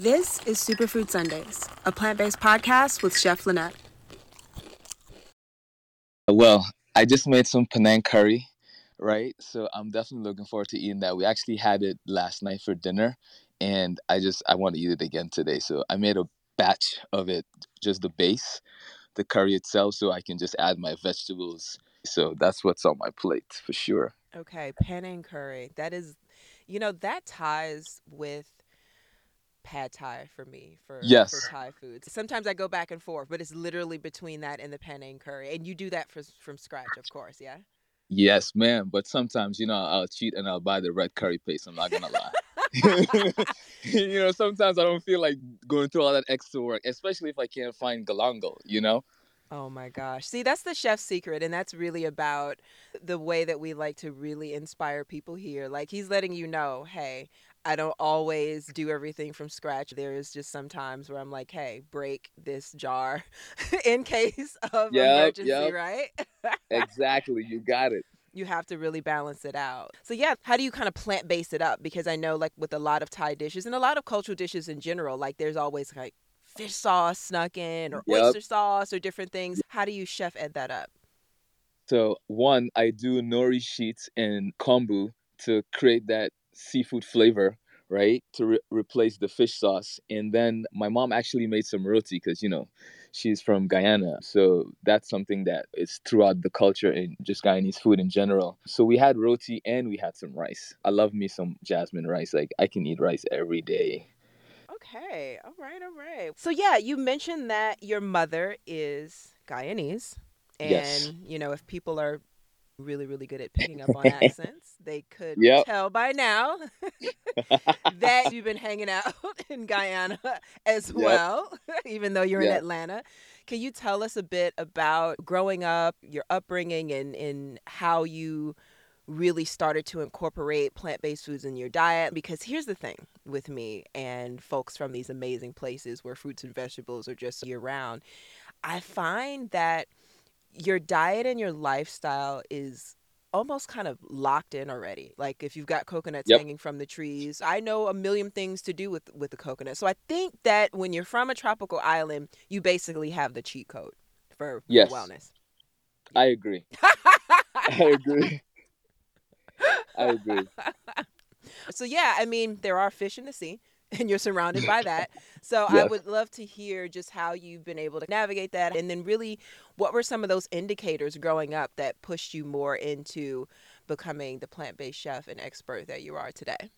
This is Superfood Sundays, a plant based podcast with Chef Lynnette. Well, I just made some Penang curry, right? So I'm definitely looking forward to eating that. We actually had it last night for dinner, and I just I want to eat it again today. So I made a batch of it, just the base, the curry itself, so I can just add my vegetables. So that's what's on my plate for sure. Okay, Penang curry. That is, you know, that ties with pad thai for me for Yes. for Thai foods. Sometimes I go back and forth, but it's literally between that and the Penang curry. And you do that for, from scratch, of course, yeah. Yes, ma'am. But sometimes, you know, I'll cheat and I'll buy the red curry paste. I'm not gonna lie. you know, sometimes I don't feel like going through all that extra work, especially if I can't find galangal. You know. Oh my gosh. See, that's the chef's secret. And that's really about the way that we like to really inspire people here. Like, he's letting you know, hey, I don't always do everything from scratch. There is just sometimes where I'm like, hey, break this jar in case of Yep, emergency, yep. right? Exactly. You got it. you have to really balance it out. So yeah, how do you kind of plant base it up? Because I know like with a lot of Thai dishes and a lot of cultural dishes in general, like there's always like fish sauce snuck in or Yep. oyster sauce or different things. How do you chef ed that up? So one, I do nori sheets and kombu to create that seafood flavor, right? To re- replace the fish sauce. And then my mom actually made some roti because you know she's from Guyana, so that's something that is throughout the culture and just Guyanese food in general. So we had roti and we had some rice. I love me some jasmine rice. Like I can eat rice every day. Okay, all right, all right. So yeah, you mentioned that your mother is Guyanese, and Yes. you know if people are really really good at picking up on accents, they could Yep. tell by now that you've been hanging out in Guyana as Yep. well, even though you're in Atlanta. Can you tell us a bit about growing up, your upbringing, and, and how you really started to incorporate plant based foods in your diet? Because here's the thing with me and folks from these amazing places where fruits and vegetables are just year round, I find that your diet and your lifestyle is almost kind of locked in already. Like if you've got coconuts Yep. hanging from the trees, I know a million things to do with with the coconut. So I think that when you're from a tropical island, you basically have the cheat code for, Yes. wellness. I agree. I agree. I agree. so yeah, I mean, there are fish in the sea and you're surrounded by that. So I would love to hear just how you've been able to navigate that and then really what were some of those indicators growing up that pushed you more into becoming the plant-based chef and expert that you are today?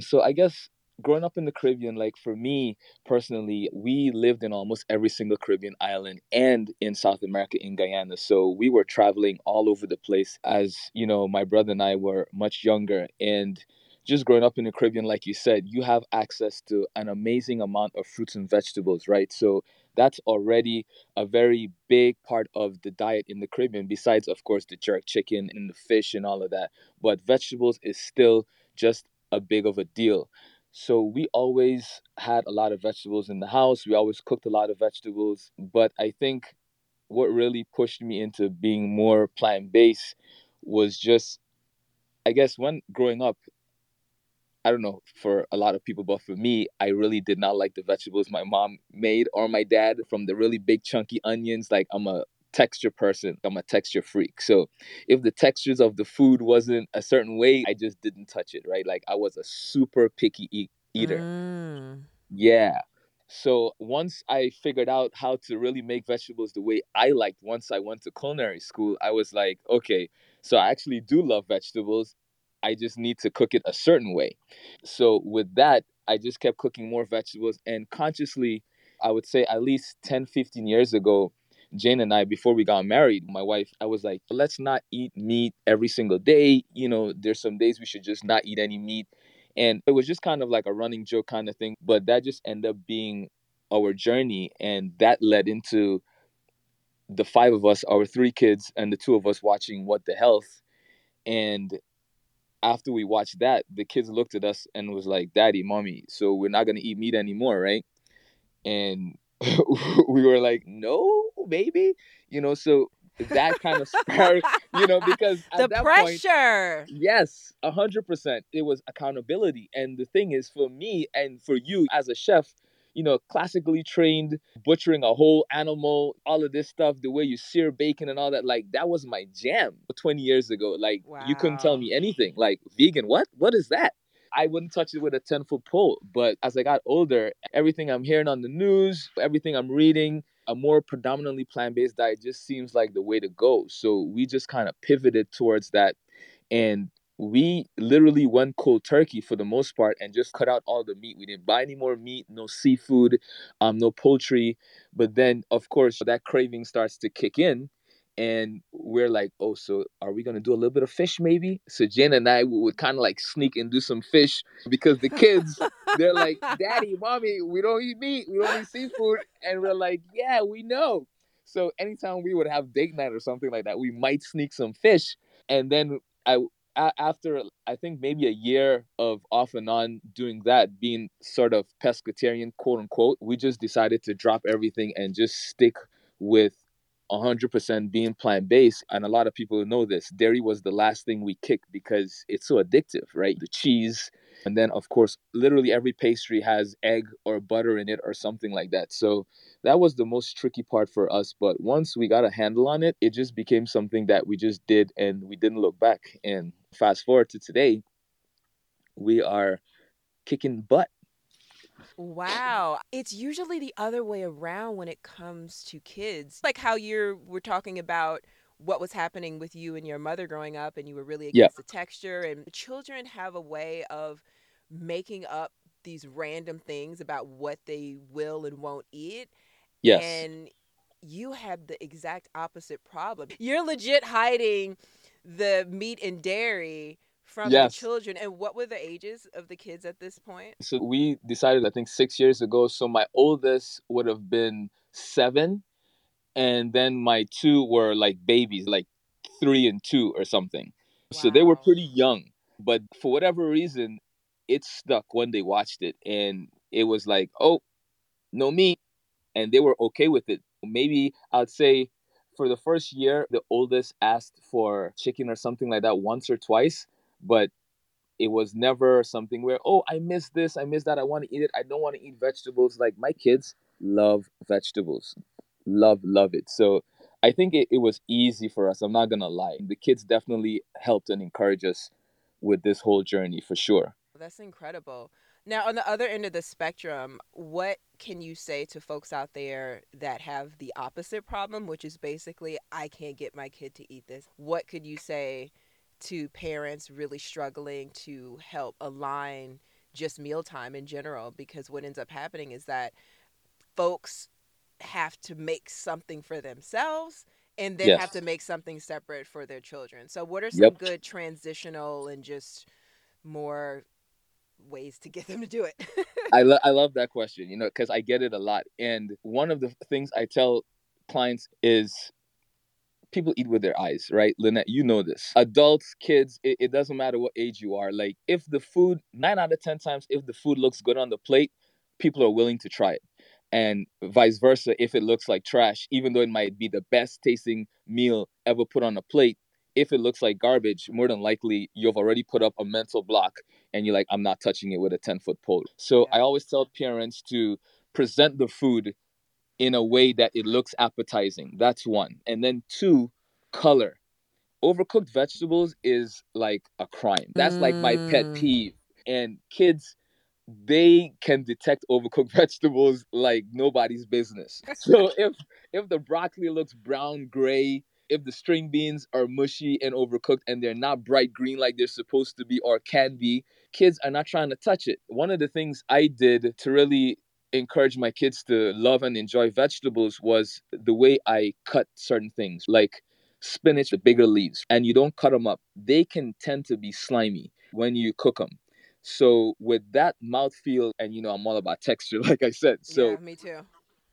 So I guess growing up in the Caribbean, like for me personally, we lived in almost every single Caribbean island and in South America in Guyana. So we were traveling all over the place as, you know, my brother and I were much younger and just growing up in the Caribbean, like you said, you have access to an amazing amount of fruits and vegetables, right? So that's already a very big part of the diet in the Caribbean, besides, of course, the jerk chicken and the fish and all of that. But vegetables is still just a big of a deal. So we always had a lot of vegetables in the house. We always cooked a lot of vegetables. But I think what really pushed me into being more plant based was just, I guess, when growing up, I don't know for a lot of people, but for me, I really did not like the vegetables my mom made or my dad from the really big chunky onions. Like I'm a texture person, I'm a texture freak. So if the textures of the food wasn't a certain way, I just didn't touch it, right? Like I was a super picky eat- eater. Mm. Yeah. So once I figured out how to really make vegetables the way I liked, once I went to culinary school, I was like, okay, so I actually do love vegetables. I just need to cook it a certain way. So with that, I just kept cooking more vegetables and consciously, I would say at least 10, 15 years ago, Jane and I, before we got married, my wife, I was like, let's not eat meat every single day. You know, there's some days we should just not eat any meat. And it was just kind of like a running joke kind of thing. But that just ended up being our journey. And that led into the five of us, our three kids, and the two of us watching What the Health. And after we watched that, the kids looked at us and was like, Daddy, mommy, so we're not to eat meat anymore, right? And we were like, no, maybe. You know, so that kind of spark, you know, because the pressure. Point, yes, a hundred percent. It was accountability. And the thing is for me and for you as a chef, you know, classically trained, butchering a whole animal, all of this stuff, the way you sear bacon and all that, like that was my jam 20 years ago. Like wow. you couldn't tell me anything. Like vegan, what? What is that? I wouldn't touch it with a 10 foot pole. But as I got older, everything I'm hearing on the news, everything I'm reading, a more predominantly plant based diet just seems like the way to go. So we just kind of pivoted towards that. And we literally went cold turkey for the most part and just cut out all the meat. We didn't buy any more meat, no seafood, um, no poultry. But then, of course, that craving starts to kick in and we're like, oh, so are we gonna do a little bit of fish maybe? So Jen and I would kind of like sneak and do some fish because the kids they're like, Daddy, Mommy, we don't eat meat, we don't eat seafood, and we're like, yeah, we know. So anytime we would have date night or something like that, we might sneak some fish, and then I after I think maybe a year of off and on doing that, being sort of pescatarian, quote unquote, we just decided to drop everything and just stick with 100% being plant based. And a lot of people know this. Dairy was the last thing we kicked because it's so addictive, right? The cheese. And then, of course, literally every pastry has egg or butter in it or something like that. So that was the most tricky part for us. But once we got a handle on it, it just became something that we just did and we didn't look back. And fast forward to today, we are kicking butt Wow. It's usually the other way around when it comes to kids. Like how you're we're talking about what was happening with you and your mother growing up and you were really against yeah. the texture and children have a way of making up these random things about what they will and won't eat. Yes. And you have the exact opposite problem. You're legit hiding the meat and dairy from yes. the children. And what were the ages of the kids at this point? So we decided, I think, six years ago. So my oldest would have been seven, and then my two were like babies, like three and two or something. Wow. So they were pretty young. But for whatever reason, it stuck when they watched it, and it was like, oh, no meat, and they were okay with it. Maybe I'd say for the first year, the oldest asked for chicken or something like that once or twice but it was never something where oh i miss this i miss that i want to eat it i don't want to eat vegetables. Like my kids love vegetables. Love love it. So i think it, it was easy for us i'm not gonna lie. The kids definitely helped and encouraged us with this whole journey for sure. That's incredible. Now on the other end of the spectrum what can you say to folks out there that have the opposite problem which is basically i can't get my kid to eat this what could you say to parents really struggling to help align just mealtime in general because what ends up happening is that folks have to make something for themselves and then yes. have to make something separate for their children. So what are some yep. good transitional and just more ways to get them to do it? I lo- I love that question, you know, cuz I get it a lot. And one of the things I tell clients is people eat with their eyes, right? Lynnette, you know this. Adults, kids, it, it, doesn't matter what age you are. Like, if the food, nine out of 10 times, if the food looks good on the plate, people are willing to try it. And vice versa, if it looks like trash, even though it might be the best tasting meal ever put on a plate, if it looks like garbage, more than likely you've already put up a mental block and you're like, I'm not touching it with a 10 foot pole. So I always tell parents to present the food in a way that it looks appetizing. That's one. And then two, color. Overcooked vegetables is like a crime. That's mm. like my pet mm. peeve. And kids, they can detect overcooked vegetables like nobody's business. So if if the broccoli looks brown gray, if the string beans are mushy and overcooked and they're not bright green like they're supposed to be or can be, kids are not trying to touch it. One of the things I did to really encourage my kids to love and enjoy vegetables was the way I cut certain things, like spinach, the bigger leaves, and you don't cut them up. They can tend to be slimy when you cook them. So with that mouthfeel, and you know, I'm all about texture, like I said. So yeah, me too.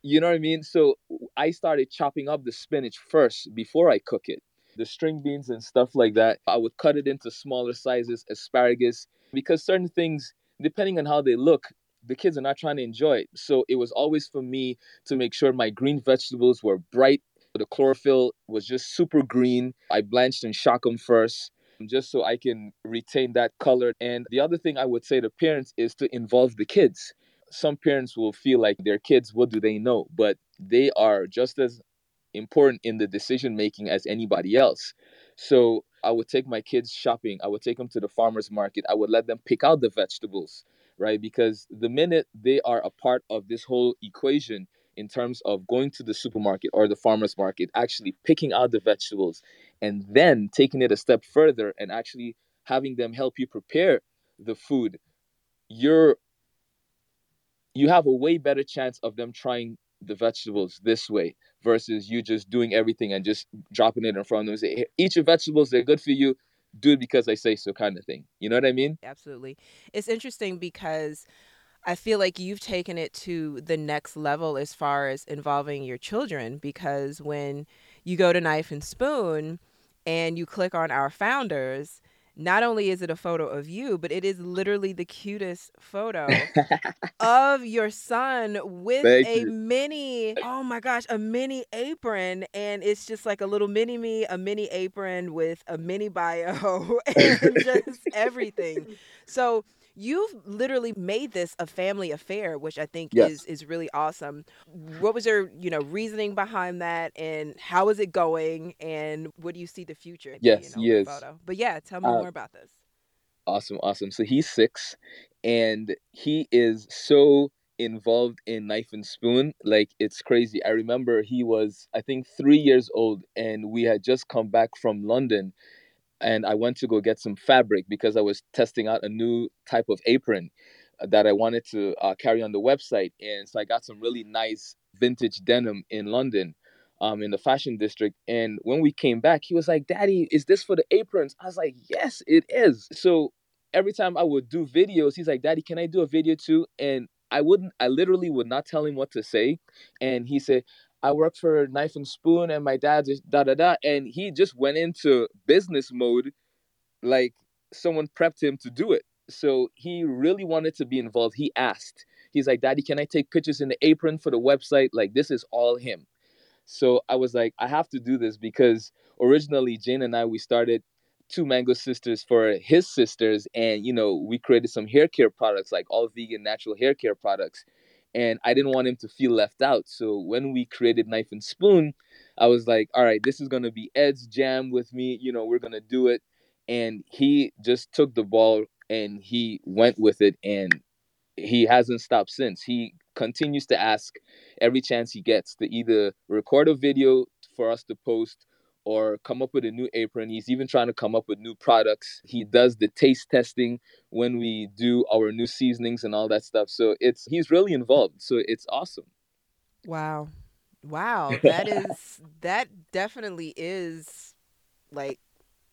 You know what I mean? So I started chopping up the spinach first before I cook it. The string beans and stuff like that, I would cut it into smaller sizes, asparagus, because certain things, depending on how they look, the kids are not trying to enjoy it. So it was always for me to make sure my green vegetables were bright The chlorophyll was just super green. I blanched and shock them first just so I can retain that color. And the other thing I would say to parents is to involve the kids. Some parents will feel like their kids, what do they know? But they are just as important in the decision making as anybody else. So I would take my kids shopping. I would take them to the farmer's market. I would let them pick out the vegetables, right? Because the minute they are a part of this whole equation, in terms of going to the supermarket or the farmer's market, actually picking out the vegetables and then taking it a step further and actually having them help you prepare the food, you're you have a way better chance of them trying the vegetables this way versus you just doing everything and just dropping it in front of them and say, eat your vegetables, they're good for you. Do it because I say so, kind of thing. You know what I mean? Absolutely. It's interesting because I feel like you've taken it to the next level as far as involving your children because when you go to Knife and Spoon and you click on our founders, not only is it a photo of you, but it is literally the cutest photo of your son with Thank a you. mini, oh my gosh, a mini apron. And it's just like a little mini me, a mini apron with a mini bio and just everything. So you've literally made this a family affair, which I think Yes. is is really awesome. What was your, you know, reasoning behind that and how is it going and what do you see the future Yes, being he on the photo? But yeah, tell me Uh, more about this. Awesome, awesome. So he's six and he is so involved in Knife and Spoon. Like it's crazy. I remember he was, I think, three years old and we had just come back from London and I went to go get some fabric because I was testing out a new type of apron uh, that I wanted to uh, carry on the website. And so I got some really nice vintage denim in London. Um, in the fashion district. And when we came back, he was like, Daddy, is this for the aprons? I was like, Yes, it is. So every time I would do videos, he's like, Daddy, can I do a video too? And I wouldn't, I literally would not tell him what to say. And he said, I work for Knife and Spoon and my dad just da da da. And he just went into business mode like someone prepped him to do it. So he really wanted to be involved. He asked, he's like, Daddy, can I take pictures in the apron for the website? Like, this is all him. So I was like, I have to do this because originally Jane and I, we started Two Mango Sisters for his sisters. And, you know, we created some hair care products, like all vegan natural hair care products. And I didn't want him to feel left out. So when we created Knife and Spoon, I was like, all right, this is to be Ed's jam with me. You know, we're to do it and he just took the ball and he went with it and he hasn't stopped since he continues to ask every chance he gets to either record a video for us to post or come up with a new apron he's even trying to come up with new products he does the taste testing when we do our new seasonings and all that stuff so it's he's really involved so it's awesome Wow. Wow. That is that definitely is like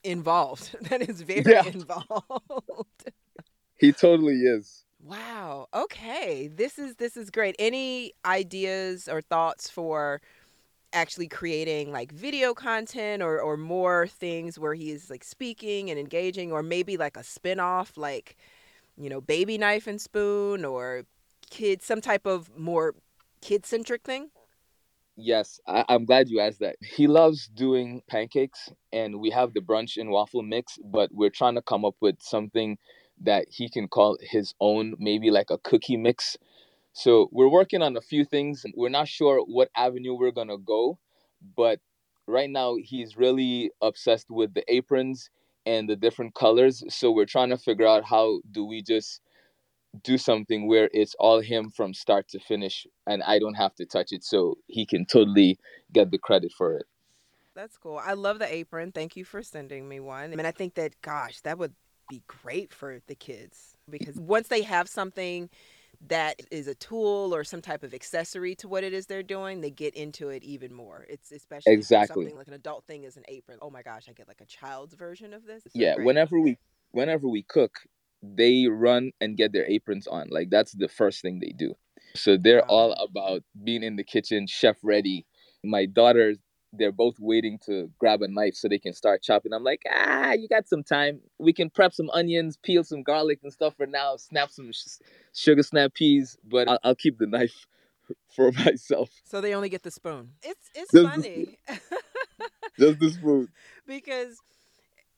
involved. That is very Yeah. involved. he totally is Wow. Okay. This is this is great. Any ideas or thoughts for actually creating like video content or or more things where he is like speaking and engaging or maybe like a spin-off like you know, baby knife and spoon or kids some type of more kid-centric thing? Yes, I, I'm glad you asked that. He loves doing pancakes, and we have the brunch and waffle mix, but we're trying to come up with something that he can call his own, maybe like a cookie mix. So we're working on a few things. We're not sure what avenue we're gonna go, but right now he's really obsessed with the aprons and the different colors. So we're trying to figure out how do we just do something where it's all him from start to finish and I don't have to touch it so he can totally get the credit for it. That's cool. I love the apron. Thank you for sending me one. I mean, I think that, gosh, that would be great for the kids because once they have something that is a tool or some type of accessory to what it is they're doing, they get into it even more. It's especially Exactly. something like an adult thing is an apron. Oh my gosh, I get like a child's version of this. It's Yeah, great. whenever we whenever we cook, they run and get their aprons on. Like that's the first thing they do. So they're Wow. all about being in the kitchen, chef ready. My daughters, they're both waiting to grab a knife so they can start chopping. I'm like, ah, you got some time. We can prep some onions, peel some garlic and stuff for now. Snap some sh- sugar snap peas, but I'll, I'll keep the knife for myself. So they only get the spoon. It's it's Just the funny Just the spoon. because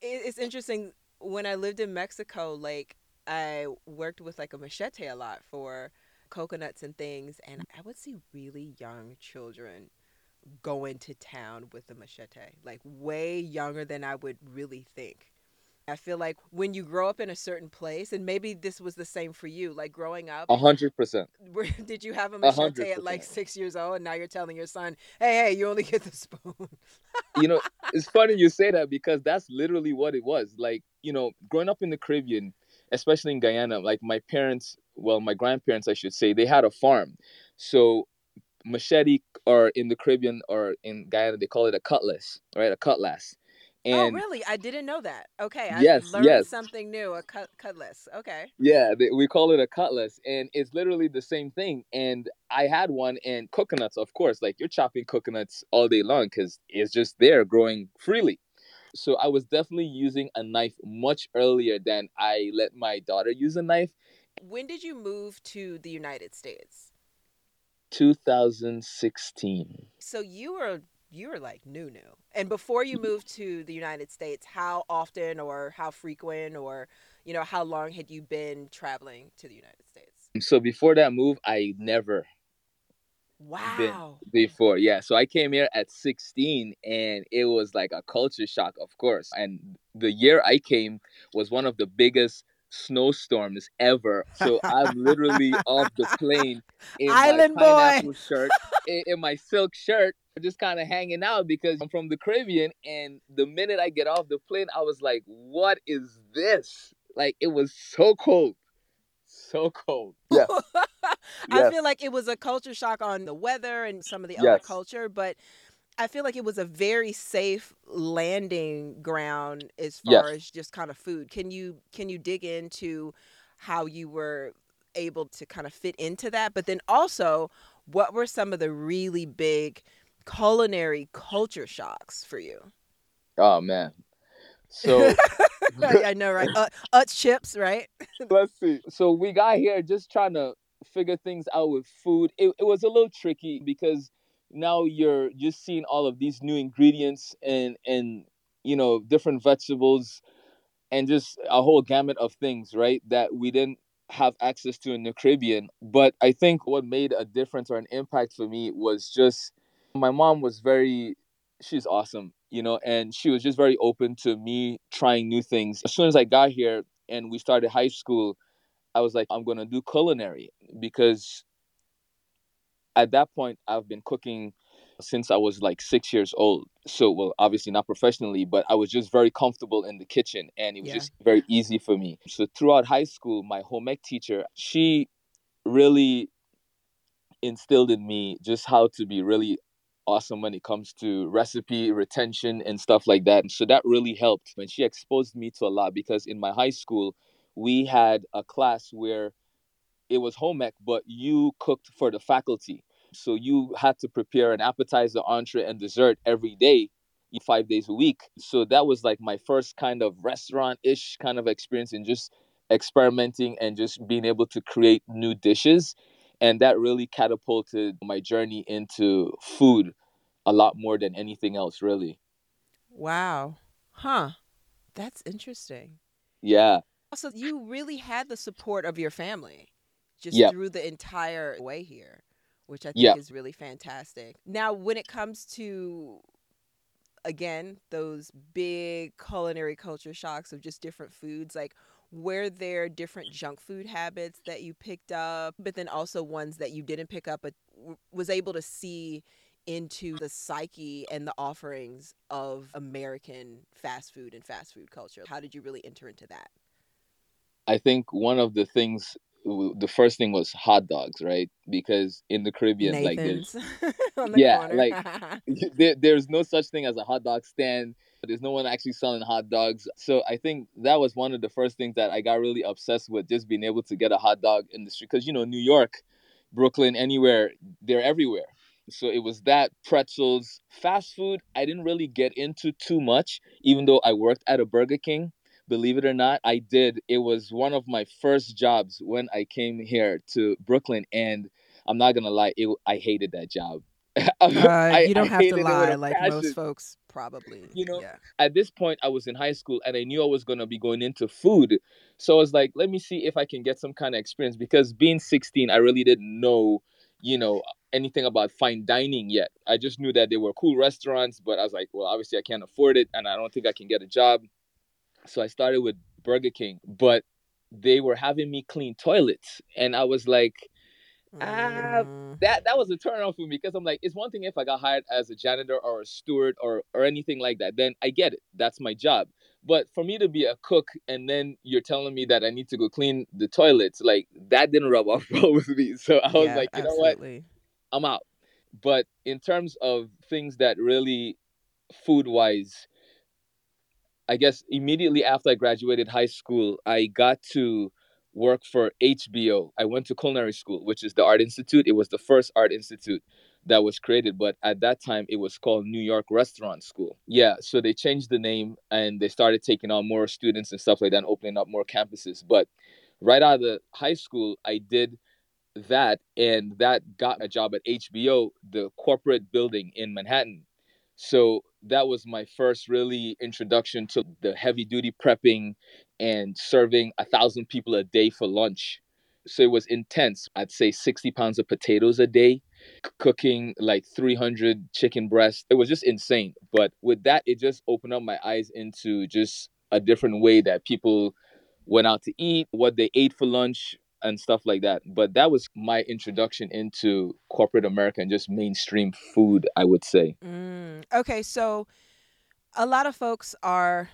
it, it's interesting. When I lived in Mexico, like I worked with like a machete a lot for coconuts and things, and I would see really young children go to town with a machete, like way younger than I would really think. I feel like when you grow up in a certain place, and maybe this was the same for you, like growing up, A hundred percent. where, did you have a machete hundred at like six years old, and now you're telling your son, "Hey, hey, you only get the spoon." You know, it's funny you say that because that's literally what it was. Like, you know, growing up in the Caribbean, especially in Guyana, like my parents, well, my grandparents, I should say, they had a farm. So machete, or in the Caribbean or in Guyana, they call it a cutlass, right? A cutlass. Oh, and oh, really? I didn't know that. Okay, I Yes, learned yes. something new. A cut cutlass. Okay. Yeah, they, we call it a cutlass, and it's literally the same thing. And I had one, and coconuts, of course, like you're chopping coconuts all day long because it's just there growing freely. So I was definitely using a knife much earlier than I let my daughter use a knife. When did you move to the United States? 2016. So you were you were like new new. And before you moved to the United States, how often or how frequent or you know how long had you been traveling to the United States? Um, so before that move, I never Wow. before. Yeah. So I came here at 16 and it was like a culture shock, of course. And the year I came was one of the biggest snowstorms ever. So I'm literally off the plane in Island my boy. pineapple shirt, in, in my silk shirt, just kind of hanging out because I'm from the Caribbean. And the minute I get off the plane, I was like, what is this? Like it was so cold. So cold. Yeah. I Yes. feel like it was a culture shock on the weather and some of the other culture, but I feel like it was a very safe landing ground as far Yes. as just kind of food. Can you can you dig into how you were able to kind of fit into that? But then also, what were some of the really big culinary culture shocks for you? Oh man. So I know, right? Uh, Utz chips, right? let's see. So we got here just trying to figure things out with food. It, it was a little tricky because now you're just seeing all of these new ingredients and and you know different vegetables and just a whole gamut of things, right? That we didn't have access to in the Caribbean. But I think what made a difference or an impact for me was just my mom was very she's awesome, you know, and she was just very open to me trying new things. As soon as I got here and we started high school, I was like, I'm gonna do culinary because at that point I've been cooking since I was like six years old. So, well, obviously not professionally, but I was just very comfortable in the kitchen and it was Yeah. just very easy for me. So, throughout high school, my home ec teacher, she really instilled in me just how to be really awesome when it comes to recipe retention and stuff like that. And so, that really helped. And she exposed me to a lot because in my high school, we had a class where it was home ec, but you cooked for the faculty. So you had to prepare an appetizer, entree, and dessert every day, five days a week. So that was like my first kind of restaurant ish kind of experience in just experimenting and just being able to create new dishes. And that really catapulted my journey into food a lot more than anything else, really. Wow. Huh. That's interesting. Yeah. Also, you really had the support of your family just Yep. through the entire way here, which I think Yep. is really fantastic. Now, when it comes to again those big culinary culture shocks of just different foods, like were there different junk food habits that you picked up, but then also ones that you didn't pick up, but was able to see into the psyche and the offerings of American fast food and fast food culture? How did you really enter into that? I think one of the things, the first thing was hot dogs, right? Because in the Caribbean, like there's the Yeah, corner. like- there, there's no such thing as a hot dog stand. There's no one actually selling hot dogs. So I think that was one of the first things that I got really obsessed with, just being able to get a hot dog in the street. Because, you know, New York, Brooklyn, anywhere, they're everywhere. So it was that pretzels, fast food. I didn't really get into too much, even though I worked at a Burger King. Believe it or not, I did. It was one of my first jobs when I came here to Brooklyn. And I'm not gonna lie, it, I hated that job. uh, you don't I have to lie, like passion. most folks probably. You know, yeah. at this point, I was in high school and I knew I was gonna be going into food, so I was like, let me see if I can get some kind of experience because being 16, I really didn't know, you know, anything about fine dining yet. I just knew that they were cool restaurants, but I was like, well, obviously I can't afford it, and I don't think I can get a job. So I started with Burger King, but they were having me clean toilets, and I was like, ah, mm. that that was a turn off for me because I'm like, it's one thing if I got hired as a janitor or a steward or or anything like that, then I get it, that's my job. But for me to be a cook and then you're telling me that I need to go clean the toilets, like that didn't rub off well with me. So I was yeah, like, you absolutely. know what? I'm out. But in terms of things that really food wise, I guess immediately after I graduated high school, I got to work for HBO. I went to culinary school, which is the Art Institute. It was the first art institute that was created, but at that time it was called New York Restaurant School. Yeah, so they changed the name and they started taking on more students and stuff like that, and opening up more campuses. But right out of the high school, I did that and that got a job at HBO, the corporate building in Manhattan. So that was my first really introduction to the heavy duty prepping and serving a thousand people a day for lunch. So it was intense. I'd say 60 pounds of potatoes a day, cooking like 300 chicken breasts. It was just insane. But with that, it just opened up my eyes into just a different way that people went out to eat, what they ate for lunch, and stuff like that. But that was my introduction into corporate America and just mainstream food, I would say. Mm, okay, so a lot of folks are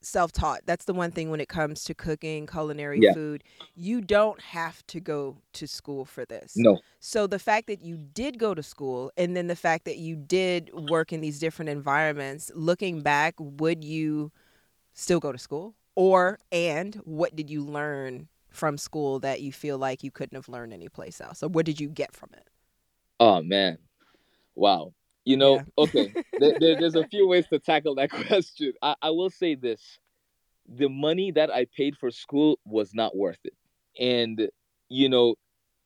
self-taught. That's the one thing when it comes to cooking, culinary Yeah. food. You don't have to go to school for this. No. So the fact that you did go to school and then the fact that you did work in these different environments, looking back, would you still go to school? Or and what did you learn from school that you feel like you couldn't have learned anyplace else? So what did you get from it? Oh man. Wow. You know, Yeah. okay. there, there- there's a few ways to tackle that question. I, I will say this. The money that I paid for school was not worth it. And, you know,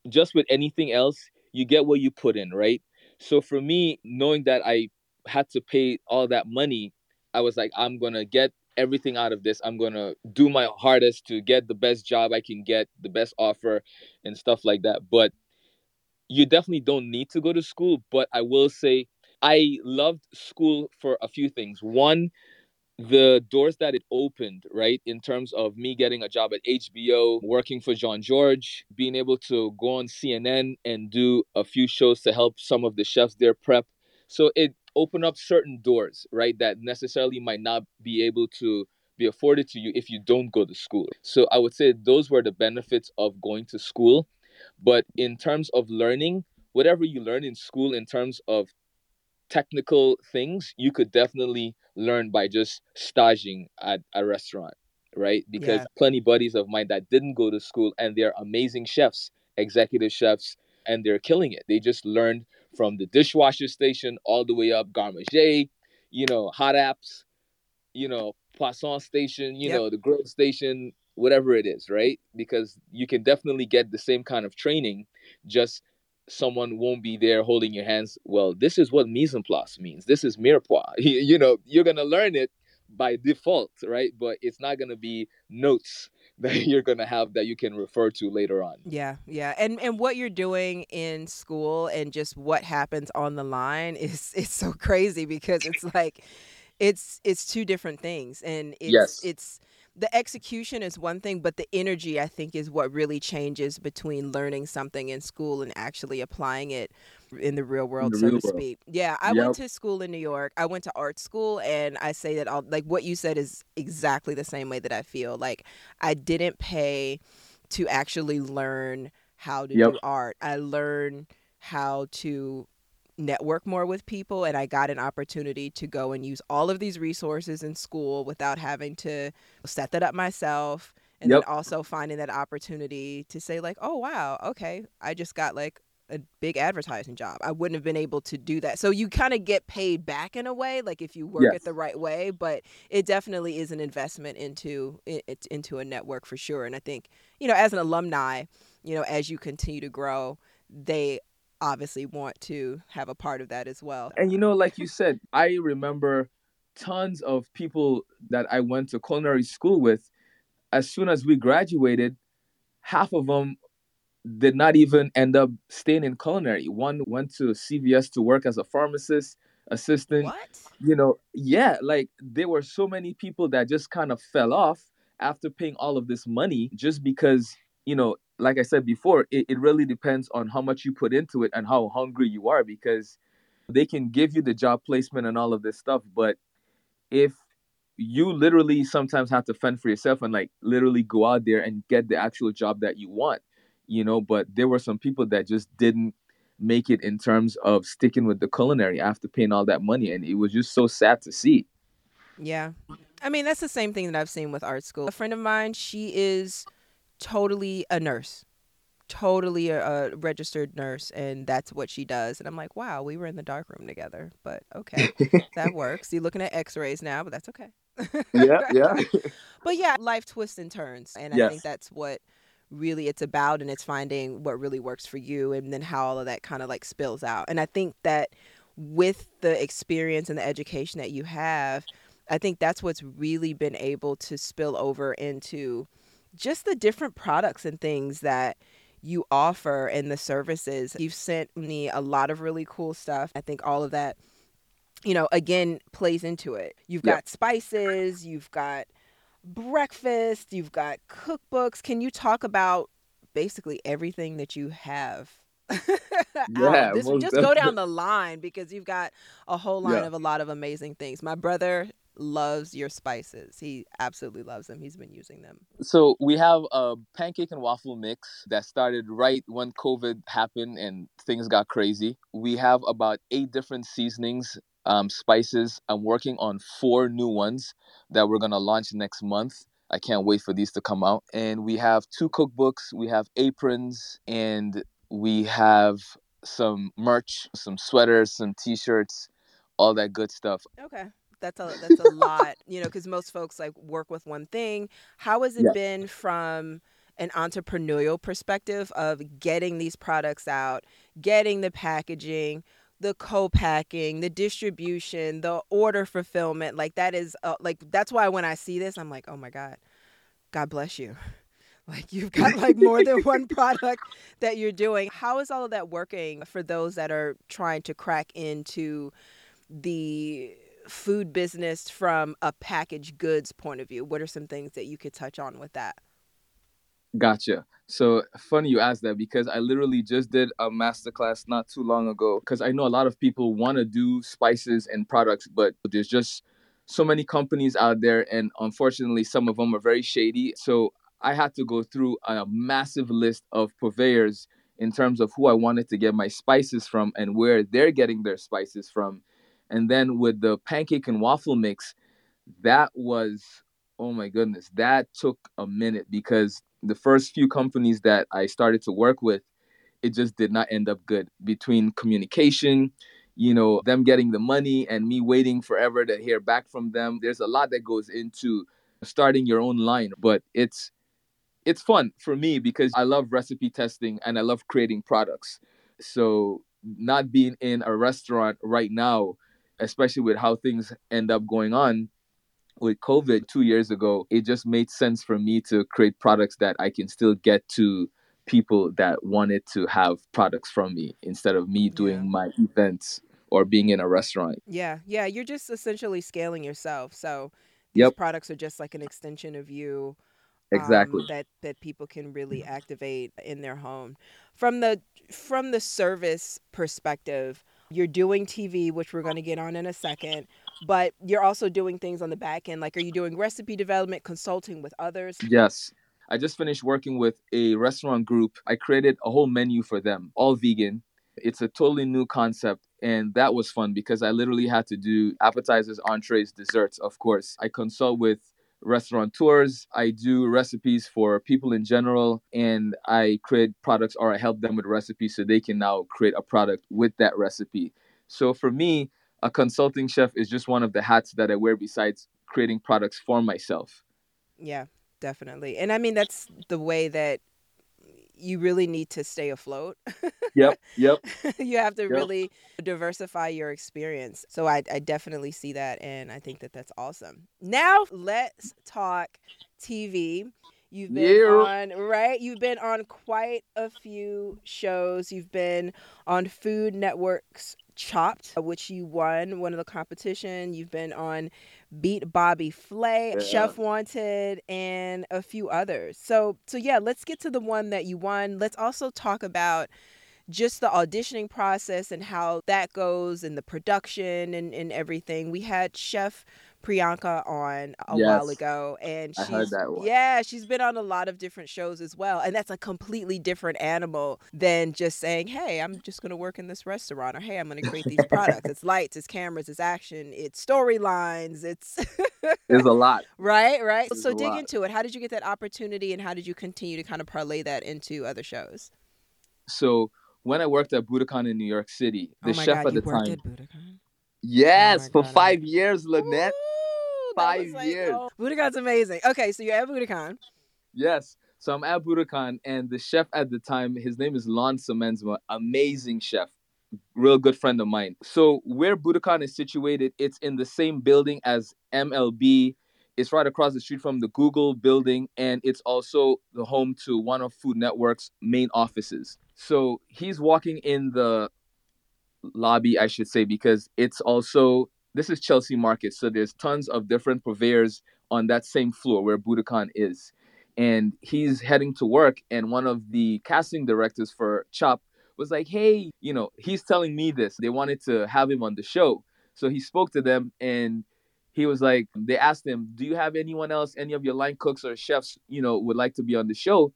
just with anything else, you get what you put in, right? So for me, knowing that I had to pay all that money, I was like, I'm gonna get everything out of this. I'm gonna do my hardest to get the best job I can get, the best offer, and stuff like that. But you definitely don't need to go to school. But I will say, I loved school for a few things. One, the doors that it opened, right, in terms of me getting a job at HBO, working for Jean-Georges, being able to go on CNN and do a few shows to help some of the chefs there prep. So it opened up certain doors, right, that necessarily might not be able to be afforded to you if you don't go to school. So I would say those were the benefits of going to school. But in terms of learning, whatever you learn in school in terms of technical things you could definitely learn by just staging at a restaurant right because Yeah. plenty buddies of mine that didn't go to school and they're amazing chefs executive chefs and they're killing it they just learned from the dishwasher station all the way up garde manger you know hot apps you know poisson station you Yep. know the grill station whatever it is right because you can definitely get the same kind of training just someone won't be there holding your hands. Well, this is what mise en place means. This is mirepoix. You, you know, you're gonna learn it by default, right? But it's not gonna be notes that you're gonna have that you can refer to later on. Yeah, yeah. And and what you're doing in school and just what happens on the line is it's so crazy because it's like it's it's two different things and it's Yes. it's the execution is one thing but the energy I think is what really changes between learning something in school and actually applying it in the real world the so real to world. speak. Yeah, I went to school in New York. I went to art school and I say that all like what you said is exactly the same way that I feel. Like I didn't pay to actually learn how to Yep. do art. I learned how to network more with people and I got an opportunity to go and use all of these resources in school without having to set that up myself and Yep. then also finding that opportunity to say like, "Oh wow, okay, I just got like a big advertising job. I wouldn't have been able to do that." So you kind of get paid back in a way like if you work Yes. it the right way, but it definitely is an investment into it, into a network for sure. And I think, you know, as an alumni, you know, as you continue to grow, they obviously want to have a part of that as well. And you know, like you said, I remember tons of people that I went to culinary school with. As soon as we graduated, half of them did not even end up staying in culinary. One went to CVS to work as a pharmacist assistant. What? You know, yeah, like there were so many people that just kind of fell off after paying all of this money just because, you know, like I said before, it, it really depends on how much you put into it and how hungry you are because they can give you the job placement and all of this stuff. But if you literally sometimes have to fend for yourself and like literally go out there and get the actual job that you want, you know, but there were some people that just didn't make it in terms of sticking with the culinary after paying all that money and it was just so sad to see. Yeah. I mean, that's the same thing that I've seen with art school. A friend of mine, she is totally a nurse, totally a, a, registered nurse, and that's what she does. And I'm like, wow, we were in the dark room together, but okay, that works. You're looking at X-rays now, but that's okay. yeah, yeah. but yeah, life twists and turns, and yes. I think that's what really it's about, and it's finding what really works for you, and then how all of that kind of like spills out. And I think that with the experience and the education that you have. I think that's what's really been able to spill over into just the different products and things that you offer and the services. You've sent me a lot of really cool stuff. I think all of that, you know, again, plays into it. You've got yep. spices, you've got breakfast, you've got cookbooks. Can you talk about basically everything that you have? Um, yeah, this, just go down the line because you've got a whole line yeah. of a lot of amazing things. My brother loves your spices. He absolutely loves them. He's been using them. So we have a pancake and waffle mix that started right when COVID happened and things got crazy. We have about eight different seasonings, um, spices. I'm working on four new ones that we're gonna launch next month. I can't wait for these to come out. And we have two cookbooks, we have aprons, and we have some merch, some sweaters, some t-shirts, all that good stuff. Okay that's a that's a lot you know because most folks like work with one thing how has it yeah. been from an entrepreneurial perspective of getting these products out getting the packaging the co-packing the distribution the order fulfillment like that is uh, like that's why when i see this i'm like oh my god god bless you like you've got like more than one product that you're doing how is all of that working for those that are trying to crack into the food business from a packaged goods point of view? What are some things that you could touch on with that? Gotcha. So funny you asked that because I literally just did a masterclass not too long ago. Because I know a lot of people want to do spices and products, but there's just so many companies out there, and unfortunately, some of them are very shady. So I had to go through a massive list of purveyors in terms of who I wanted to get my spices from and where they're getting their spices from. And then with the pancake and waffle mix, that was oh my goodness, that took a minute because the first few companies that I started to work with, it just did not end up good between communication, you know, them getting the money and me waiting forever to hear back from them. There's a lot that goes into starting your own line, but it's it's fun for me because I love recipe testing and I love creating products. So not being in a restaurant right now especially with how things end up going on with COVID two years ago, it just made sense for me to create products that I can still get to people that wanted to have products from me instead of me doing yeah. my events or being in a restaurant. Yeah, yeah, you're just essentially scaling yourself. So these yep. products are just like an extension of you. Exactly. Um, that that people can really activate in their home. From the from the service perspective, you're doing TV, which we're going to get on in a second, but you're also doing things on the back end. Like, are you doing recipe development, consulting with others? Yes. I just finished working with a restaurant group. I created a whole menu for them, all vegan. It's a totally new concept. And that was fun because I literally had to do appetizers, entrees, desserts, of course. I consult with restaurateurs. I do recipes for people in general, and I create products or I help them with recipes so they can now create a product with that recipe. So for me, a consulting chef is just one of the hats that I wear besides creating products for myself. Yeah, definitely. And I mean, that's the way that you really need to stay afloat. yep, yep. you have to Yep. really diversify your experience. So I, I definitely see that, and I think that that's awesome. Now let's talk TV. You've been Yeah. on right. You've been on quite a few shows. You've been on Food Network's Chopped, uh, which you won one of the competition. You've been on Beat Bobby Flay, Yeah. Chef Wanted, and a few others. So so yeah, let's get to the one that you won. Let's also talk about just the auditioning process and how that goes and the production and, and everything. We had Chef Priyanka on a while ago and I she's heard that one. yeah, she's been on a lot of different shows as well. And that's a completely different animal than just saying, Hey, I'm just gonna work in this restaurant or hey, I'm gonna create these products. It's lights, it's cameras, it's action, it's storylines, it's There's a lot. right, right. There's So dig lot. into it. How did you get that opportunity and how did you continue to kind of parlay that into other shows? So when I worked at Buddakan in New York City, the oh chef God, at the time. Yes, Oh for God, five years, Lynnette. Ooh, Five years. oh, Buddakan's amazing. Okay, so you're at Buddakan. Yes. So I'm at Buddakan, and the chef at the time, his name is Lon Symensma, amazing chef, real good friend of mine. So where Buddakan is situated, it's in the same building as MLB. It's right across the street from the Google building, and it's also the home to one of Food Network's main offices. So he's walking in the lobby, I should say, because it's also this is Chelsea Market, so there's tons of different purveyors on that same floor where Buddakan is. And he's heading to work and one of the casting directors for chop was like hey you know he's telling me this. They wanted to have him on the show. So he spoke to them and he was like they asked him do you have anyone else any of your line cooks or chefs you know would like to be on the show?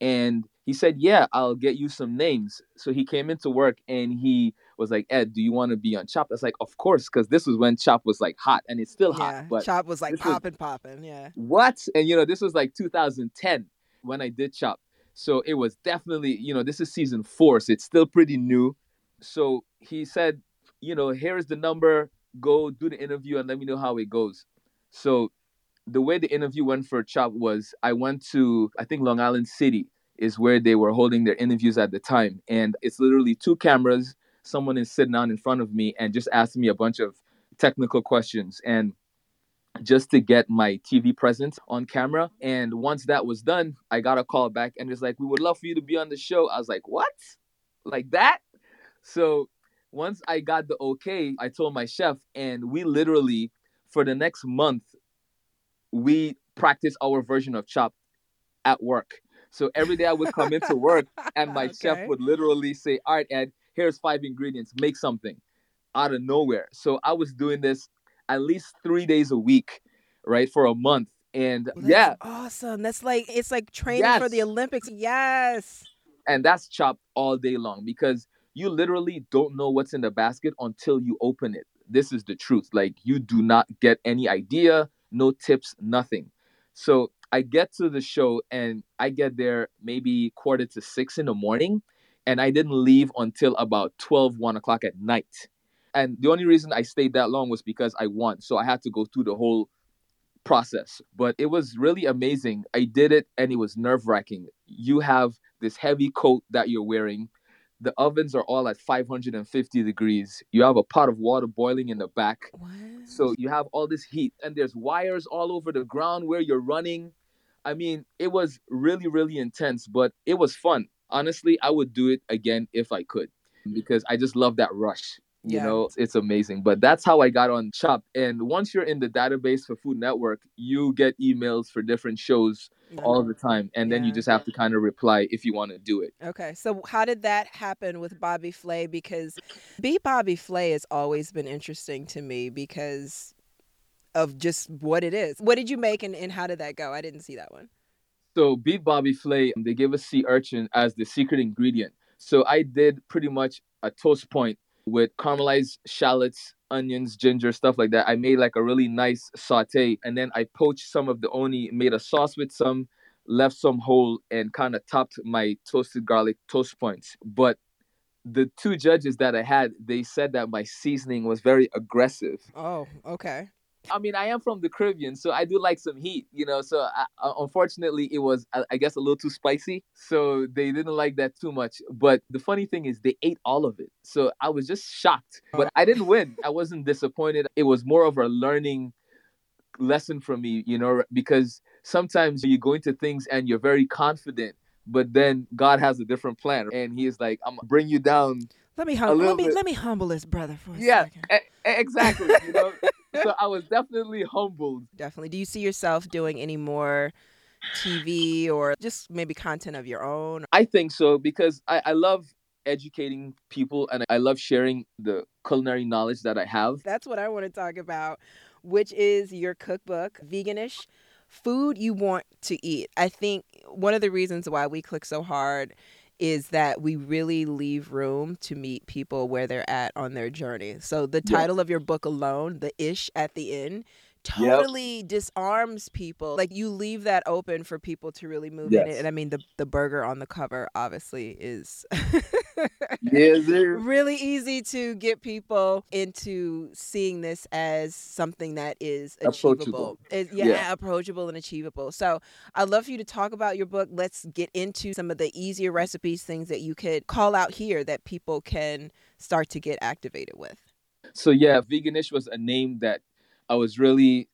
And he said yeah i'll get you some names. So he came into work and he was like ed do you want to be on chop that's like of course because this was when chop was like hot and it's still yeah, hot but Chop was like was- popping, popping. Yeah. what? And you know, this was like 2010 when I did Chop. So it was definitely, you know, this is season four, so it's still pretty new. So he said, you know, here's the number, go do the interview and let me know how it goes. So the way the interview went for Chop was I went to, I think Long Island City is where they were holding their interviews at the time. And it's literally two cameras, someone is sitting down in front of me and just asking me a bunch of technical questions. And just to get my TV presence on camera. And once that was done, I got a call back and it's like, we would love for you to be on the show. I was like, what? Like that? So once I got the okay, I told my chef, and we literally, for the next month, we practiced our version of Chop at work. So every day I would come into work and my Okay. chef would literally say, All right, Ed, here's five ingredients, make something out of nowhere. So I was doing this at least three days a week, right, for a month. And Well, that's yeah, awesome. That's like it's like training for the Olympics. Yes. and that's chopped all day long because you literally don't know what's in the basket until you open it. This is the truth. Like you do not get any idea, no tips, nothing. So I get to the show and I get there maybe quarter to six in the morning, and I didn't leave until about 12, 1 o'clock at night. And the only reason I stayed that long was because I won. So I had to go through the whole process. But it was really amazing. I did it and it was nerve wracking. You have this heavy coat that you're wearing. The ovens are all at 550 degrees. You have a pot of water boiling in the back. What? So you have all this heat, and there's wires all over the ground where you're running. I mean, it was really, really intense, but it was fun. Honestly, I would do it again if I could because I just love that rush. You Yeah. know, it's amazing. But that's how I got on Chop. And once you're in the database for Food Network, you get emails for different shows all the time. And then you just have to kind of reply if you want to do it. Okay, so how did that happen with Bobby Flay? Because Beat Bobby Flay has always been interesting to me because of just what it is. What did you make and, and how did that go? I didn't see that one. So Beat Bobby Flay, um, they gave us sea urchin as the secret ingredient. So I did pretty much a toast point with caramelized shallots, onions, ginger, stuff like that. I made like a really nice saute, and then I poached some of the uni, made a sauce with some, left some whole, and kind of topped my toasted garlic toast points. But the two judges that I had, they said that my seasoning was very aggressive. Oh, okay. I mean, I am from the Caribbean, so I do like some heat, you know. So I, uh, unfortunately, it was, uh, I guess, a little too spicy. So they didn't like that too much. But the funny thing is, they ate all of it. So I was just shocked. But I didn't win. I wasn't disappointed. It was more of a learning lesson for me, you know, because sometimes you go into things and you're very confident, but then God has a different plan, and He is like, "I'm gonna bring you down." Let me hum- let me bit. let me humble this brother for a yeah, second. Yeah, exactly. You know, so I was definitely humbled. Definitely. Do you see yourself doing any more TV or just maybe content of your own? I think so because I, I love educating people and I love sharing the culinary knowledge that I have. That's what I want to talk about, which is your cookbook, Veganish Food You Want to Eat. I think one of the reasons why we click so hard is that we really leave room to meet people where they're at on their journey. So the title of your book alone, the ish at the end, totally yep. disarms people. Like you leave that open for people to really move yes. in it. And I mean the the burger on the cover obviously is yes, really easy to get people into seeing this as something that is achievable. Is, yeah, yeah, approachable and achievable. So I'd love for you to talk about your book. Let's get into some of the easier recipes, things that you could call out here that people can start to get activated with. So yeah, veganish was a name that I was really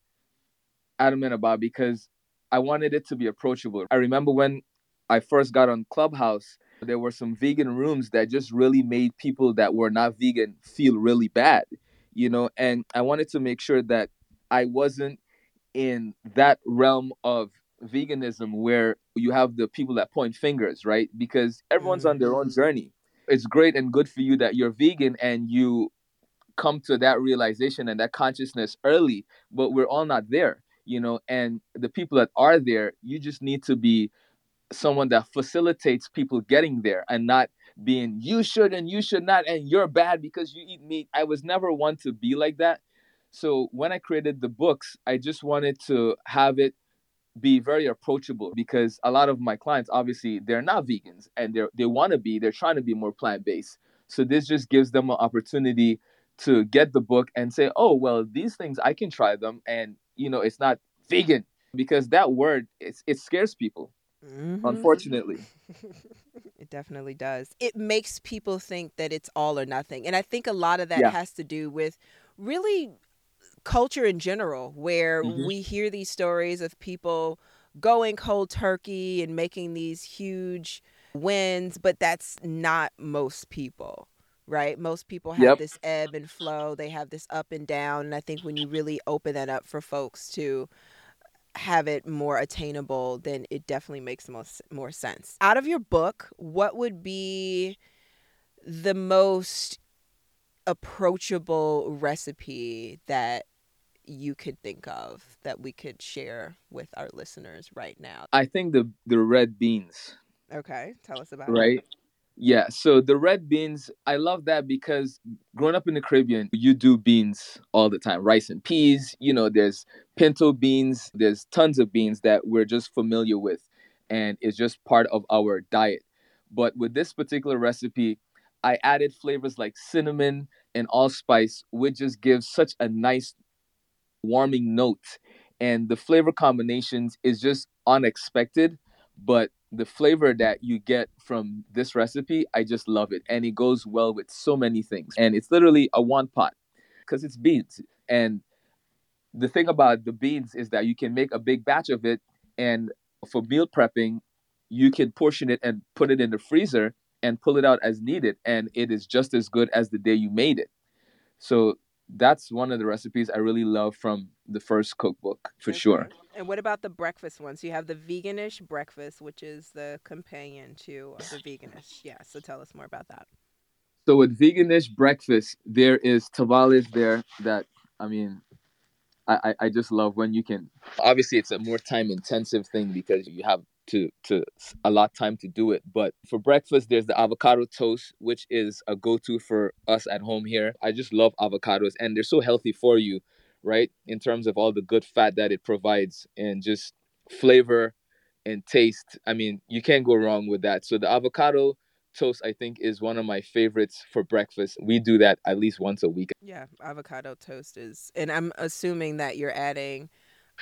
adamant about because I wanted it to be approachable. I remember when I first got on Clubhouse, there were some vegan rooms that just really made people that were not vegan feel really bad, you know, and I wanted to make sure that I wasn't in that realm of veganism where you have the people that point fingers, right? Because everyone's mm-hmm. on their own mm-hmm. journey. It's great and good for you that you're vegan and you come to that realization and that consciousness early, but we're all not there, you know. And the people that are there, you just need to be someone that facilitates people getting there and not being you should and you should not and you're bad because you eat meat. I was never one to be like that. So when I created the books, I just wanted to have it be very approachable because a lot of my clients obviously they're not vegans and they they want to be they're trying to be more plant-based so this just gives them an opportunity to get the book and say, oh, well, these things I can try them, and you know, it's not vegan because that word it's, it scares people. Mm-hmm. Unfortunately, it definitely does. It makes people think that it's all or nothing, and I think a lot of that yeah. has to do with really culture in general, where mm-hmm. we hear these stories of people going cold turkey and making these huge wins, but that's not most people right? Most people have yep. this ebb and flow, they have this up and down. And I think when you really open that up for folks to have it more attainable, then it definitely makes most more sense. Out of your book, what would be the most approachable recipe that you could think of that we could share with our listeners right now? I think the the red beans. Okay, tell us about right? it. Right. Yeah, so the red beans, I love that because growing up in the Caribbean, you do beans all the time rice and peas. You know, there's pinto beans, there's tons of beans that we're just familiar with, and it's just part of our diet. But with this particular recipe, I added flavors like cinnamon and allspice, which just gives such a nice warming note. And the flavor combinations is just unexpected, but the flavor that you get from this recipe, I just love it. And it goes well with so many things. And it's literally a one pot because it's beans. And the thing about the beans is that you can make a big batch of it. And for meal prepping, you can portion it and put it in the freezer and pull it out as needed. And it is just as good as the day you made it. So that's one of the recipes I really love from the first cookbook for okay. sure. And what about the breakfast ones? You have the veganish breakfast, which is the companion to the veganish. Yeah, so tell us more about that. So with veganish breakfast, there is tamales there that I mean I, I just love when you can obviously it's a more time intensive thing because you have to to a lot time to do it. But for breakfast, there's the avocado toast, which is a go-to for us at home here. I just love avocados, and they're so healthy for you, right? In terms of all the good fat that it provides and just flavor and taste. I mean, you can't go wrong with that. So the avocado toast, I think, is one of my favorites for breakfast. We do that at least once a week. Yeah, avocado toast is, and I'm assuming that you're adding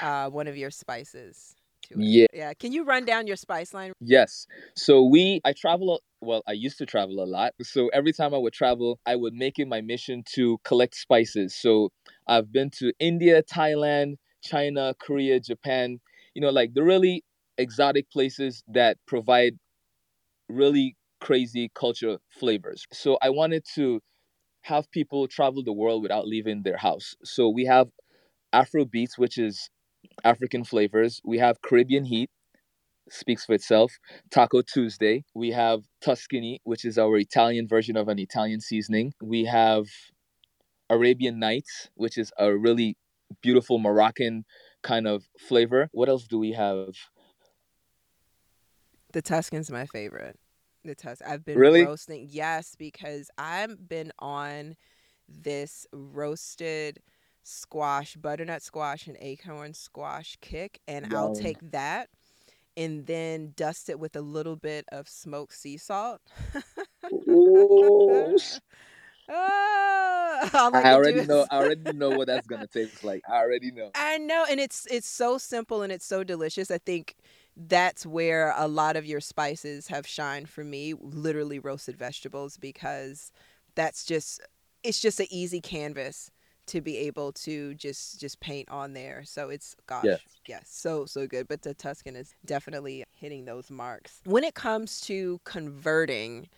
uh, one of your spices to it. Yeah. Yeah. Can you run down your spice line? Yes. So we, I travel, well, I used to travel a lot. So every time I would travel, I would make it my mission to collect spices. So I've been to India, Thailand, China, Korea, Japan, you know, like the really exotic places that provide really crazy culture flavors. So I wanted to have people travel the world without leaving their house. So we have Afro beats, which is African flavors. We have Caribbean heat, speaks for itself. Taco Tuesday. We have Tuscany, which is our Italian version of an Italian seasoning. We have Arabian Nights, which is a really beautiful Moroccan kind of flavor. What else do we have? The Tuscan's my favorite. The Tus. I've been Really? roasting. Yes, because I've been on this roasted squash, butternut squash, and acorn squash kick, and I'll take that and then dust it with a little bit of smoked sea salt. Ah, I I can do already know. I already know what that's gonna taste like. I already know. I know, and it's it's so simple and it's so delicious. I think that's where a lot of your spices have shined for me, literally roasted vegetables, because that's just it's just an easy canvas to be able to just just paint on there. So it's gosh, Yes. yes, so so good. But the Tuscan is definitely hitting those marks. When it comes to converting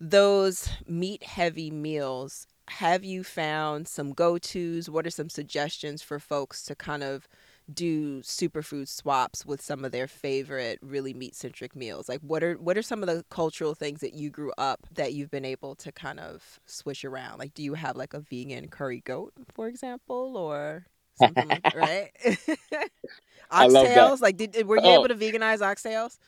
those meat heavy meals, have you found some go tos? What are some suggestions for folks to kind of do superfood swaps with some of their favorite really meat centric meals? Like what are what are some of the cultural things that you grew up that you've been able to kind of switch around? Like do you have like a vegan curry goat, for example, or something like right? I love that. oxtails, like did were you Oh. able to veganize oxtails?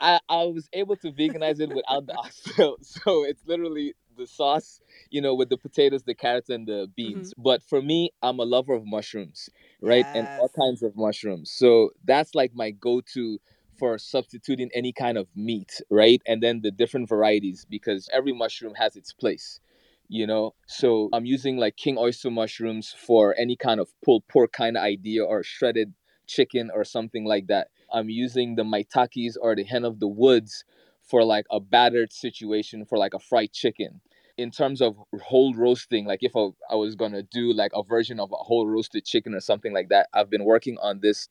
I, I was able to veganize it without the oxtail. So it's literally the sauce, you know, with the potatoes, the carrots, and the mm-hmm. beans. But for me, I'm a lover of mushrooms, right? And all kinds of mushrooms. So that's like my go to for substituting any kind of meat, right? And then the different varieties because every mushroom has its place. You know, so I'm using like king oyster mushrooms for any kind of pulled pork kind of idea or shredded chicken or something like that. I'm using the maitakis or the hen of the woods for like a battered situation for like a fried chicken. In terms of whole roasting, like if I, I was gonna do like a version of a whole roasted chicken or something like that, I've been working on this